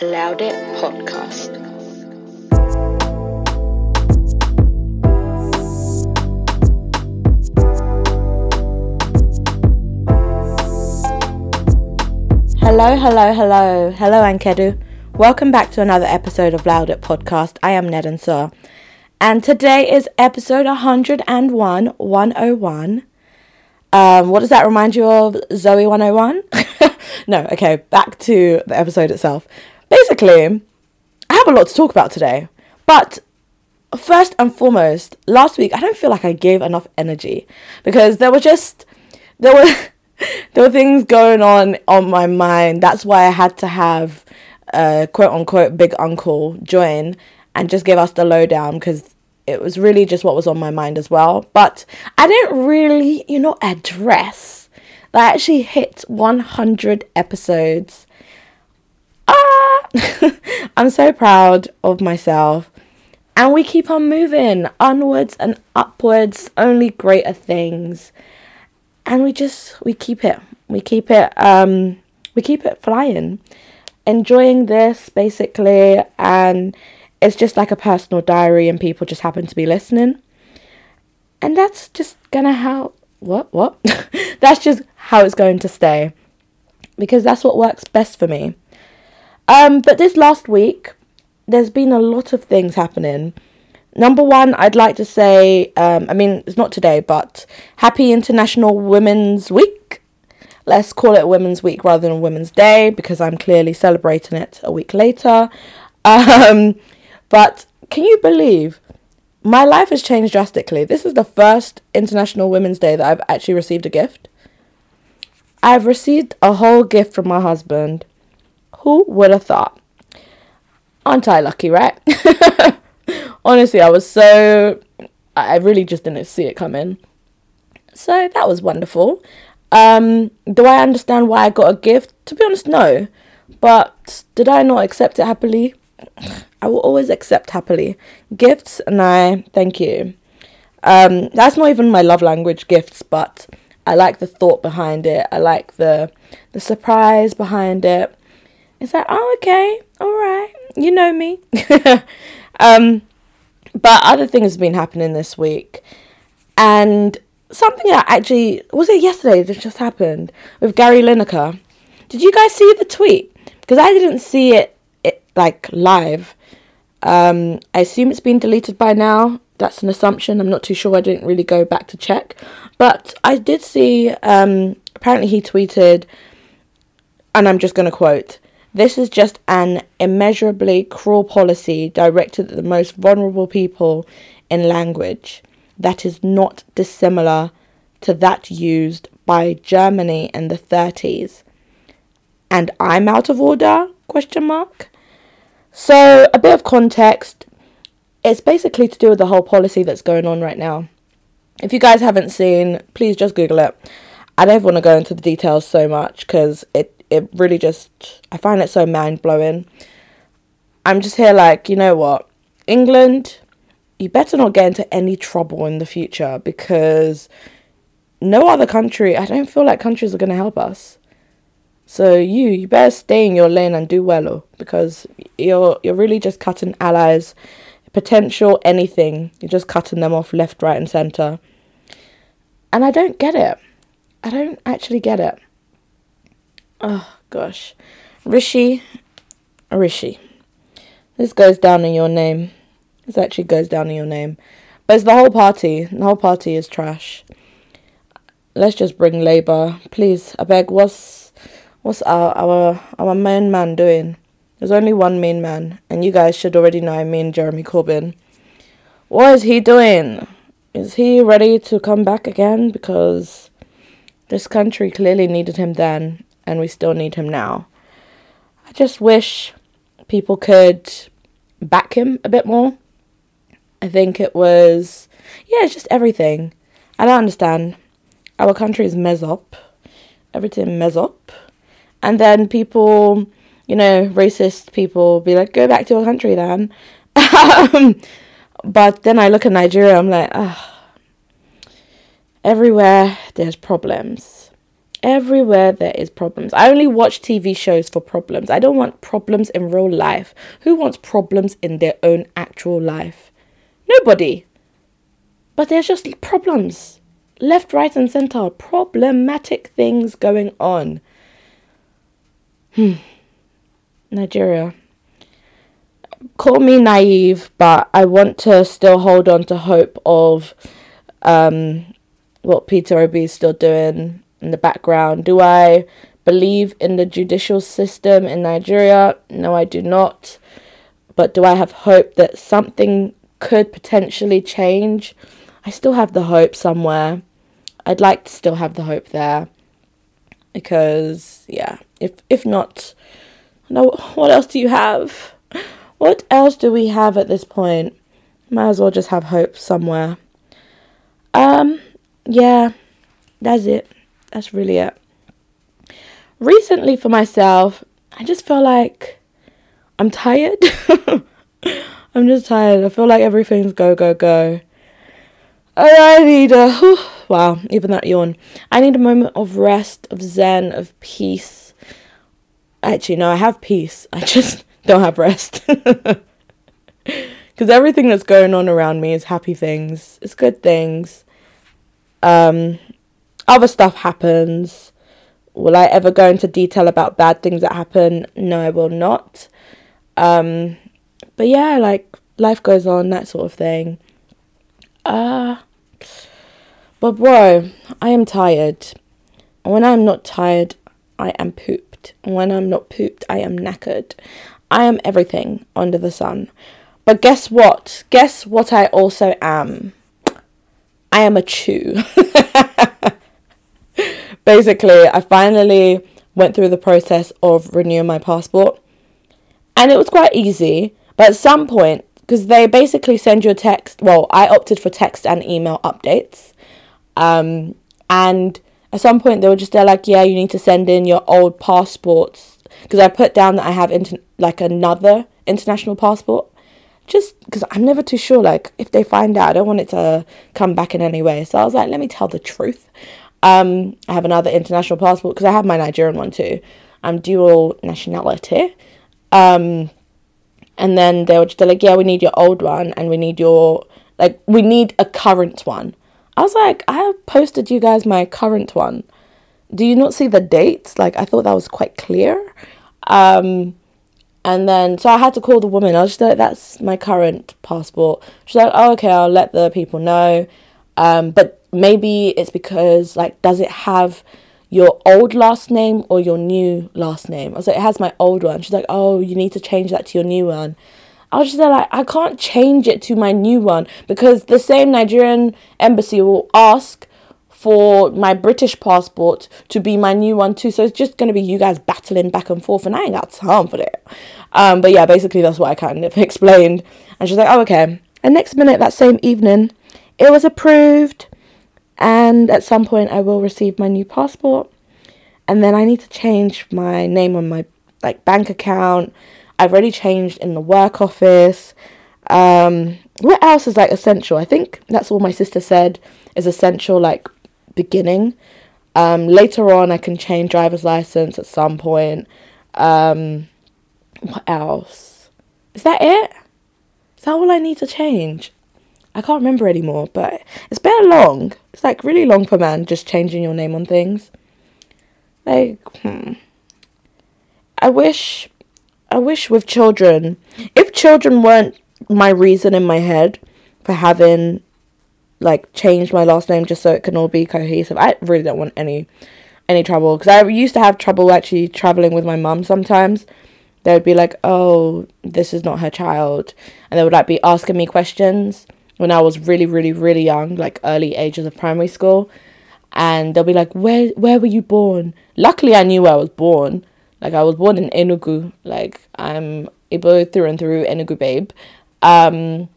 Loud It Podcast. Hello, hello, hello, hello, Ankedu. Welcome back to another episode of Loud It Podcast. I am Nedinso, and today is episode 101, 101. Um, what does that remind you of? Zoey 101? no, okay, back to the episode itself. Basically, I have a lot to talk about today, but first and foremost, last week I don't feel like I gave enough energy because there were just there were there were things going on on my mind. That's why I had to have uh, quote unquote big uncle join and just give us the lowdown because it was really just what was on my mind as well. But I didn't really, you know, address that I actually hit 100 episodes. I'm so proud of myself. And we keep on moving onwards and upwards, only greater things. And we just we keep it. We keep it um we keep it flying. Enjoying this basically and it's just like a personal diary and people just happen to be listening. And that's just gonna how what what? that's just how it's going to stay. Because that's what works best for me. Um but this last week there's been a lot of things happening. Number one, I'd like to say, um, I mean, it's not today, but Happy International Women's Week. Let's call it Women's Week rather than Women's Day because I'm clearly celebrating it a week later. Um, but can you believe my life has changed drastically? This is the first International Women's Day that I've actually received a gift. I've received a whole gift from my husband. Who would have thought? Aren't I lucky, right? Honestly, I was so. I really just didn't see it coming. So that was wonderful. Um, do I understand why I got a gift? To be honest, no. But did I not accept it happily? I will always accept happily gifts, and I thank you. Um, that's not even my love language, gifts, but I like the thought behind it. I like the the surprise behind it. It's like, oh, okay, all right, you know me. um, but other things have been happening this week, and something that actually was it yesterday that just happened with Gary Lineker. Did you guys see the tweet? Because I didn't see it, it like live. Um, I assume it's been deleted by now. That's an assumption. I'm not too sure. I didn't really go back to check, but I did see. Um, apparently, he tweeted, and I'm just going to quote. This is just an immeasurably cruel policy directed at the most vulnerable people in language that is not dissimilar to that used by Germany in the 30s. And I'm out of order? Question mark. So, a bit of context. It's basically to do with the whole policy that's going on right now. If you guys haven't seen, please just Google it. I don't want to go into the details so much because it it really just I find it so mind blowing. I'm just here like, you know what? England, you better not get into any trouble in the future because no other country, I don't feel like countries are going to help us. So you, you better stay in your lane and do well oh, because you're you're really just cutting allies, potential anything. You're just cutting them off left, right, and center. And I don't get it. I don't actually get it. Oh gosh, Rishi, Rishi. This goes down in your name. This actually goes down in your name, but it's the whole party. The whole party is trash. Let's just bring Labour, please. I beg. What's what's our our our main man doing? There's only one main man, and you guys should already know I mean Jeremy Corbyn. What is he doing? Is he ready to come back again? Because this country clearly needed him then, and we still need him now. I just wish people could back him a bit more. I think it was, yeah, it's just everything. I don't understand. Our country is mess up, everything mess up, and then people, you know, racist people be like, go back to your country then. but then I look at Nigeria, I'm like, ah, everywhere there's problems Everywhere there is problems. I only watch TV shows for problems. I don't want problems in real life. Who wants problems in their own actual life? Nobody. But there's just problems. Left, right, and center. Problematic things going on. Hmm. Nigeria. Call me naive, but I want to still hold on to hope of um, what Peter Obi is still doing in the background. Do I believe in the judicial system in Nigeria? No, I do not. But do I have hope that something could potentially change? I still have the hope somewhere. I'd like to still have the hope there. Because yeah, if if not no what else do you have? What else do we have at this point? Might as well just have hope somewhere. Um yeah, that's it that's really it. Recently, for myself, I just feel like I'm tired. I'm just tired. I feel like everything's go, go, go. I need a. Whew, wow, even that yawn. I need a moment of rest, of zen, of peace. Actually, no, I have peace. I just don't have rest. Because everything that's going on around me is happy things, it's good things. Um, other stuff happens. Will I ever go into detail about bad things that happen? No, I will not. Um, but yeah, like life goes on, that sort of thing. Uh, but bro, I am tired. When I'm not tired, I am pooped. When I'm not pooped, I am knackered. I am everything under the sun. But guess what? Guess what I also am? I am a chew. basically, I finally went through the process of renewing my passport, and it was quite easy. But at some point, because they basically send you a text, well, I opted for text and email updates, um, and at some point they were just there like, yeah, you need to send in your old passports because I put down that I have inter- like another international passport just because I'm never too sure. Like, if they find out, I don't want it to come back in any way. So I was like, let me tell the truth. Um, I have another international passport because I have my Nigerian one too. I'm dual nationality. Um, and then they were just like, yeah, we need your old one and we need your, like, we need a current one. I was like, I have posted you guys my current one. Do you not see the dates? Like, I thought that was quite clear. Um, and then, so I had to call the woman. I was just like, that's my current passport. She's like, oh, okay, I'll let the people know. Um, but maybe it's because like does it have your old last name or your new last name? I was like, it has my old one. She's like, oh, you need to change that to your new one. I was just like, I can't change it to my new one because the same Nigerian embassy will ask for my British passport to be my new one too. So it's just gonna be you guys battling back and forth, and I ain't got time for that. Um, but yeah, basically that's what I kind of explained. And she's like, oh okay. And next minute, that same evening, it was approved and at some point I will receive my new passport and then I need to change my name on my like bank account. I've already changed in the work office. Um, what else is like essential? I think that's all my sister said is essential like beginning. Um, later on I can change driver's license at some point. Um, what else? Is that it? Is that all I need to change? I can't remember anymore, but it's been long. It's like really long for man just changing your name on things. Like, hmm. I wish, I wish with children, if children weren't my reason in my head for having, like, changed my last name just so it can all be cohesive, I really don't want any, any trouble. Because I used to have trouble actually traveling with my mum sometimes they would be like, oh, this is not her child. And they would like be asking me questions when I was really, really, really young, like early ages of primary school. And they'll be like, Where where were you born? Luckily I knew where I was born. Like I was born in Enugu. Like I'm Igbo through and through, Enugu babe. Um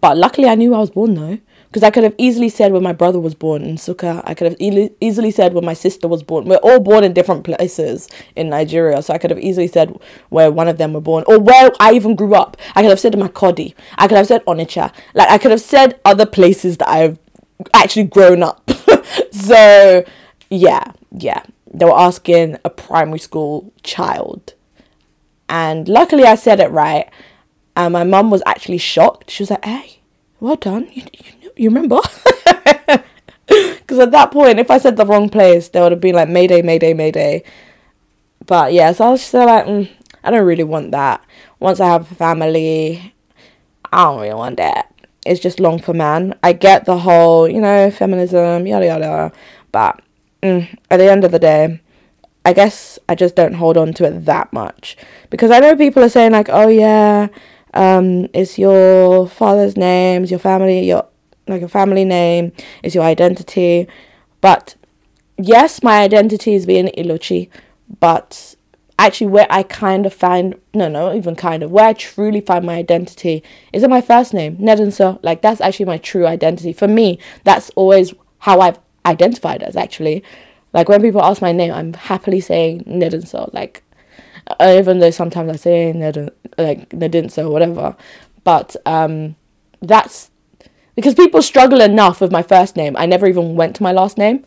but luckily I knew I was born though. Because I could have easily said when my brother was born in Nsukka. I could have e- easily said when my sister was born. We're all born in different places in Nigeria. So I could have easily said where one of them were born. Or where I even grew up. I could have said Makurdi. I could have said Onitsha. Like, I could have said other places that I've actually grown up. so yeah, yeah. They were asking a primary school child. And luckily I said it right. And my mum was actually shocked. She was like, hey, well done. You, you, you remember? Because at that point, if I said the wrong place, they would have been like, Mayday, Mayday, Mayday. But yeah, so I was just like, mm, I don't really want that. Once I have a family, I don't really want that. It's just long for man. I get the whole, you know, feminism, yada yada. But mm, at the end of the day, I guess I just don't hold on to it that much. Because I know people are saying, like, oh yeah, um, it's your father's name, it's your family, your like a family name, it's your identity. But yes, my identity is being Ilochi, but actually where I kind of find no no even kind of where I truly find my identity is in my first name Nedinso like that's actually my true identity. For me that's always how I've identified as actually. Like when people ask my name I'm happily saying Nedinso like uh, even though sometimes I say Nedin like Nedinso whatever. But um that's because people struggle enough with my first name I never even went to my last name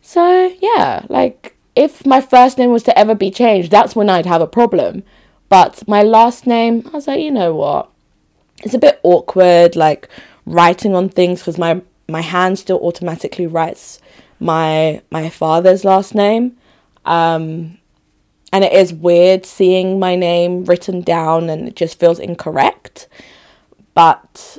so yeah like if my first name was to ever be changed, that's when I'd have a problem. But my last name, I was like, you know what? It's a bit awkward, like writing on things because my my hand still automatically writes my my father's last name. Um, and it is weird seeing my name written down and it just feels incorrect. But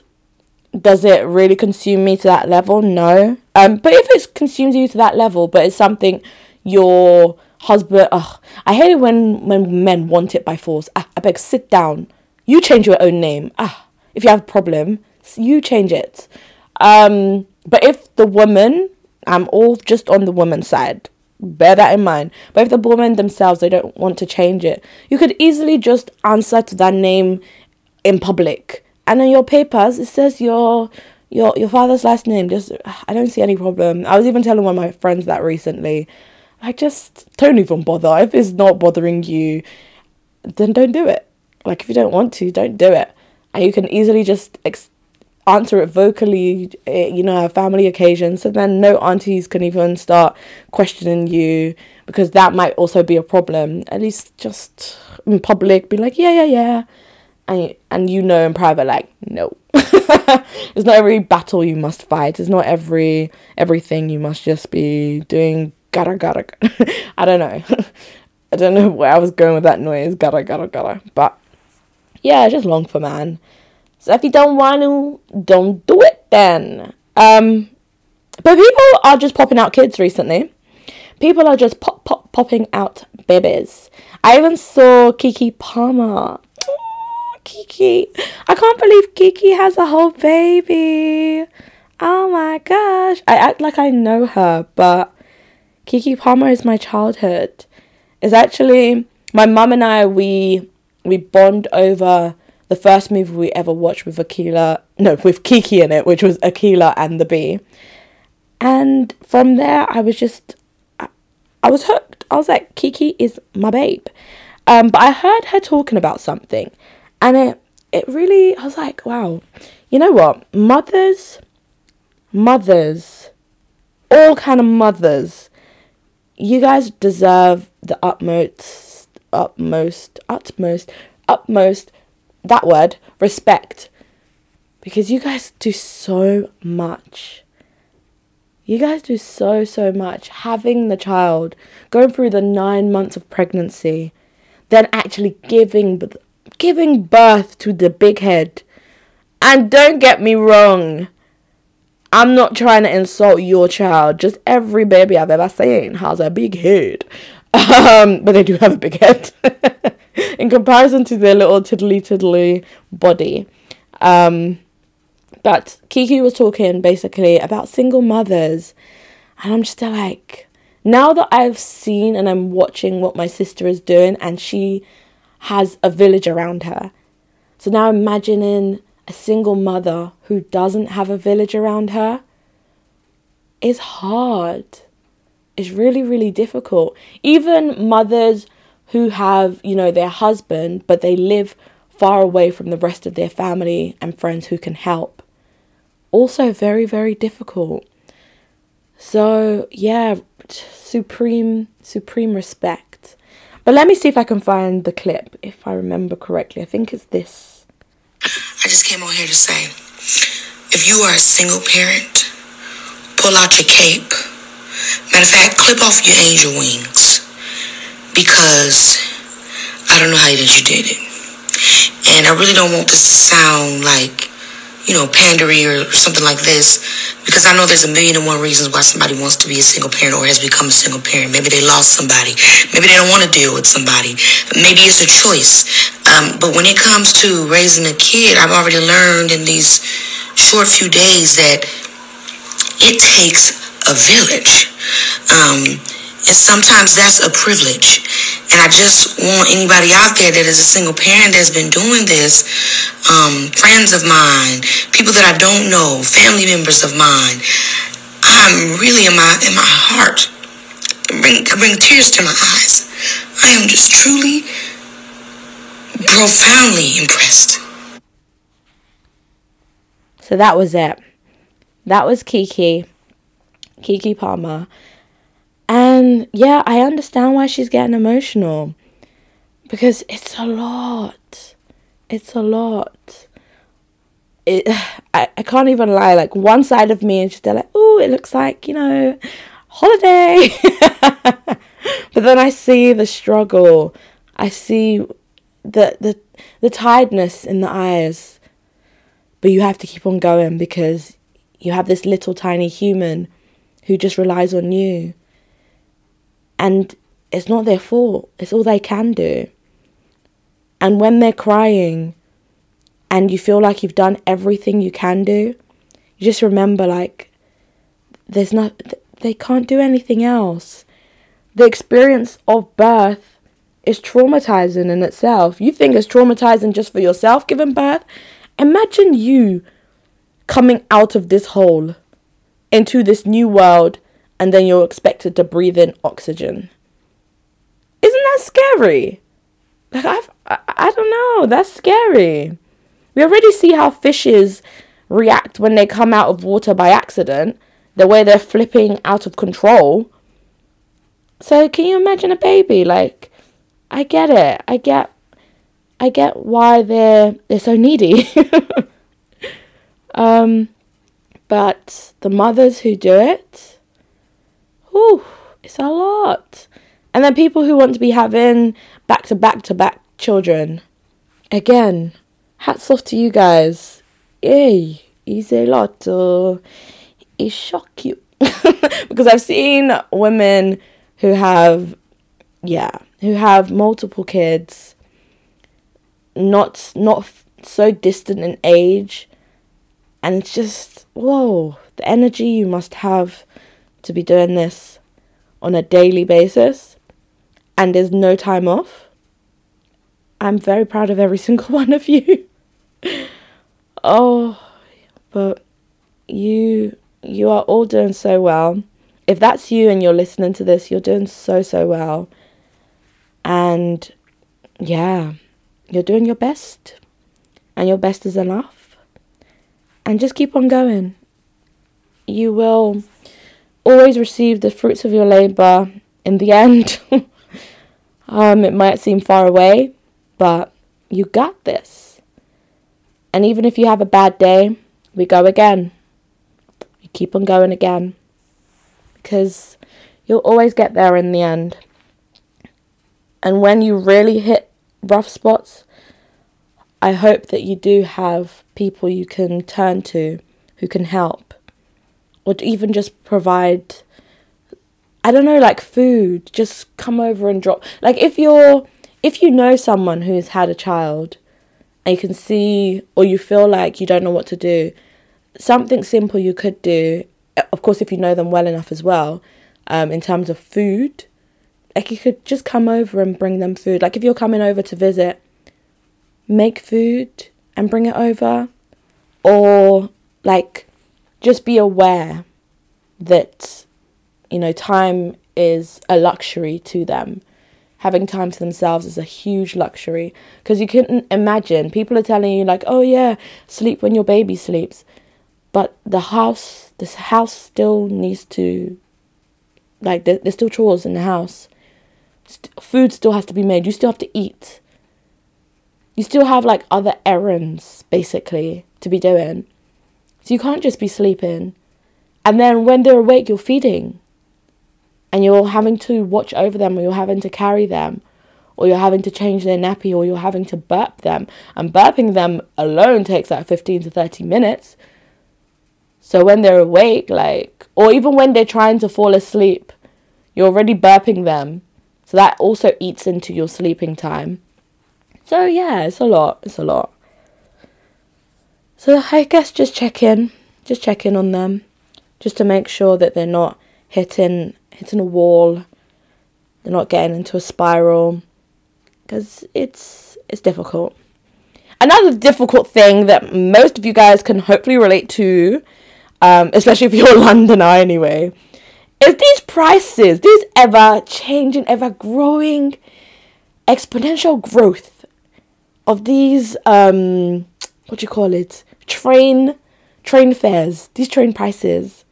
does it really consume me to that level? No. Um, but if it consumes you to that level, but it's something your husband. Ugh, I hate it when when men want it by force. Ah, I beg, sit down. You change your own name. Ah, if you have a problem, you change it. Um, but if the woman, I'm all just on the woman's side. Bear that in mind. But if the woman themselves they don't want to change it, you could easily just answer to that name in public. And on your papers, it says your your your father's last name. Just I don't see any problem. I was even telling one of my friends that recently. I just don't even bother. If it's not bothering you, then don't do it. Like, if you don't want to, don't do it. And you can easily just ex- answer it vocally, eh, you know, family occasions. So then no aunties can even start questioning you because that might also be a problem. At least just in public, be like, yeah, yeah, yeah. And, and you know in private, like, no. it's not every battle you must fight. It's not every everything you must just be doing gotta gotta. I don't know. I don't know where I was going with that noise. Gotta gotta gotta. But yeah, just long for man. So if you don't want to, don't do it then. Um, but people are just popping out kids recently. People are just pop pop popping out babies. I even saw Keke Palmer. Keke. I can't believe Keke has a whole baby. Oh my gosh. I act like I know her, but Keke Palmer is my childhood. Is actually my mum and I we we bond over the first movie we ever watched with Akeelah no with Keke in it, which was Akeelah and the Bee. And from there I was just I, I was hooked. I was like, Keke is my babe. Um, but I heard her talking about something and it it really I was like, wow, you know what? Mothers mothers all kind of mothers you guys deserve the utmost, utmost, utmost, utmost, that word, respect. Because you guys do so much. You guys do so, so much. Having the child, going through the nine months of pregnancy, then actually giving, giving birth to the big head. And don't get me wrong, I'm not trying to insult your child. Just every baby I've ever seen has a big head. Um, but they do have a big head in comparison to their little tiddly tiddly body. Um, but Keke was talking basically about single mothers, and I'm just like, now that I've seen and I'm watching what my sister is doing, and she has a village around her. So now imagining a single mother who doesn't have a village around her is hard. It's really, really difficult. Even mothers who have, you know, their husband, but they live far away from the rest of their family and friends who can help. Also, very, very difficult. So, yeah, supreme, supreme respect. But let me see if I can find the clip, if I remember correctly. I think it's this. I just came on here to say if you are a single parent, pull out your cape. Matter of fact, clip off your angel wings. Because I don't know how that you did it. And I really don't want this to sound like you know, pandery or something like this. Because I know there's a million and one reasons why somebody wants to be a single parent or has become a single parent. Maybe they lost somebody. Maybe they don't want to deal with somebody. Maybe it's a choice. Um, but when it comes to raising a kid, I've already learned in these short few days that it takes a village. Um, and sometimes that's a privilege. And I just want anybody out there that is a single parent that's been doing this, um, friends of mine, people that I don't know, family members of mine. I'm really in my in my heart. Bring, bring tears to my eyes. I am just truly, profoundly impressed. So that was it. That was Keke. Keke Palmer. And yeah, I understand why she's getting emotional because it's a lot. It's a lot. It, I, I can't even lie. Like, one side of me is just like, oh, it looks like, you know, holiday. but then I see the struggle. I see the, the, the tiredness in the eyes. But you have to keep on going because you have this little tiny human who just relies on you and it's not their fault, it's all they can do. And when they're crying and you feel like you've done everything you can do, you just remember like there's not they can't do anything else. The experience of birth is traumatizing in itself. You think it's traumatizing just for yourself giving birth? Imagine you coming out of this hole into this new world and then you're expected to breathe in oxygen. Isn't that scary? Like I've, I, I don't know. That's scary. We already see how fishes react when they come out of water by accident. The way they're flipping out of control. So can you imagine a baby? Like, I get it. I get, I get why they're they're so needy. um, but the mothers who do it, whew, it's a lot. And then people who want to be having back to back to back children. Again, hats off to you guys. Yay, it's a lot. Uh, it shock you. because I've seen women who have, yeah, who have multiple kids, not not so distant in age, and it's just whoa, the energy you must have to be doing this on a daily basis and there's no time off. I'm very proud of every single one of you. oh, but you you are all doing so well. If that's you and you're listening to this, you're doing so so well. And yeah, you're doing your best. And your best is enough. And just keep on going. You will always receive the fruits of your labor in the end. um, it might seem far away, but you got this. And even if you have a bad day, we go again. You keep on going again. Because you'll always get there in the end. And when you really hit rough spots, I hope that you do have people you can turn to who can help or to even just provide I don't know, like food, just come over and drop. Like if you're if you know someone who's had a child and you can see or you feel like you don't know what to do, something simple you could do, of course if you know them well enough as well, um, in terms of food, like you could just come over and bring them food. Like if you're coming over to visit, make food and bring it over. Or like just be aware that, you know, time is a luxury to them. Having time to themselves is a huge luxury because you couldn't imagine. People are telling you, like, oh, yeah, sleep when your baby sleeps. But the house, this house still needs to like there, there's still chores in the house. St- food still has to be made. You still have to eat. You still have like other errands basically to be doing. So you can't just be sleeping. And then when they're awake, you're feeding. And you're having to watch over them, or you're having to carry them, or you're having to change their nappy, or you're having to burp them. And burping them alone takes like 15 to 30 minutes. So when they're awake, like, or even when they're trying to fall asleep, you're already burping them. So that also eats into your sleeping time. So yeah, it's a lot. It's a lot. So I guess just check in, just check in on them, just to make sure that they're not hitting hitting a wall, they're not getting into a spiral, because it's it's difficult. Another difficult thing that most of you guys can hopefully relate to, um, especially if you're a Londoner anyway, is these prices, these ever changing, ever growing, exponential growth of these um, what do you call it? Train train fares, these train prices.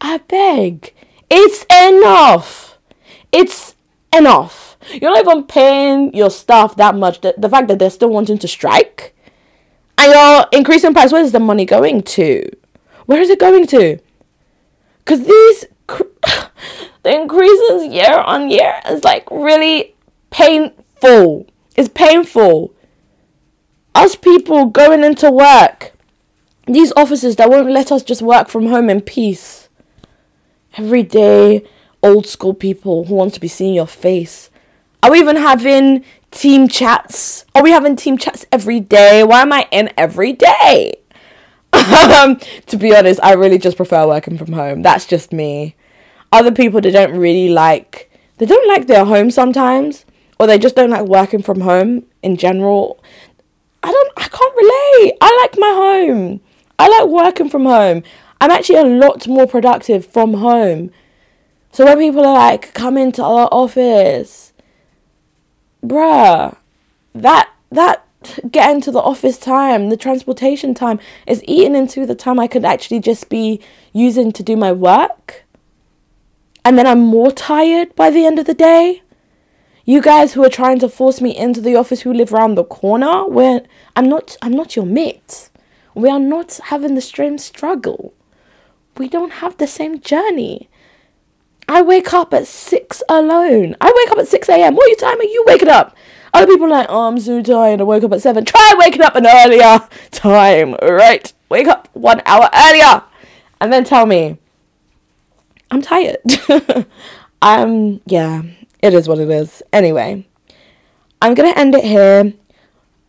I beg. It's enough. It's enough. You're not even paying your staff that much. The, the fact that they're still wanting to strike and you're increasing price, where is the money going to? Where is it going to? Because these, the increases year on year is like really painful. It's painful. Us people going into work, these offices that won't let us just work from home in peace everyday old school people who want to be seeing your face. Are we even having team chats? Are we having team chats every day? Why am I in every day? um, to be honest, I really just prefer working from home. That's just me. Other people they don't really like they don't like their home sometimes or they just don't like working from home in general. I don't I can't relate. I like my home. I like working from home. I'm actually a lot more productive from home. So when people are like, come into our office, bruh, that that getting to the office time, the transportation time is eating into the time I could actually just be using to do my work. And then I'm more tired by the end of the day. You guys who are trying to force me into the office who live around the corner, where I'm not I'm not your mate. We are not having the same struggle we don't have the same journey. I wake up at 6 alone. I wake up at 6 a.m. What time are you waking up? Other people are like, oh, I'm so tired. I woke up at 7. Try waking up an earlier time, right? Wake up one hour earlier. And then tell me, I'm tired. um, yeah, it is what it is. Anyway, I'm going to end it here.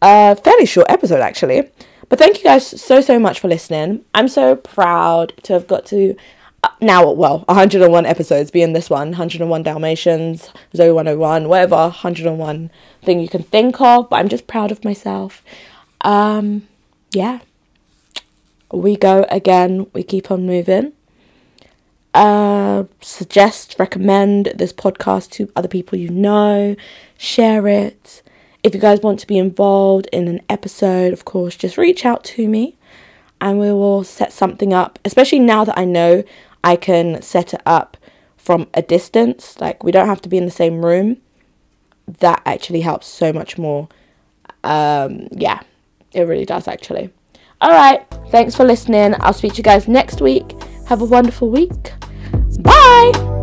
A fairly short episode, actually. But thank you guys so, so much for listening. I'm so proud to have got to uh, now, well, 101 episodes, being this one 101 Dalmatians, Zoey 101, whatever 101 thing you can think of. But I'm just proud of myself. Um, yeah. We go again, we keep on moving. Uh, suggest, recommend this podcast to other people you know, share it. If you guys want to be involved in an episode, of course, just reach out to me and we will set something up, especially now that I know I can set it up from a distance. Like, we don't have to be in the same room. That actually helps so much more. Um, yeah, it really does, actually. All right, thanks for listening. I'll speak to you guys next week. Have a wonderful week. Bye.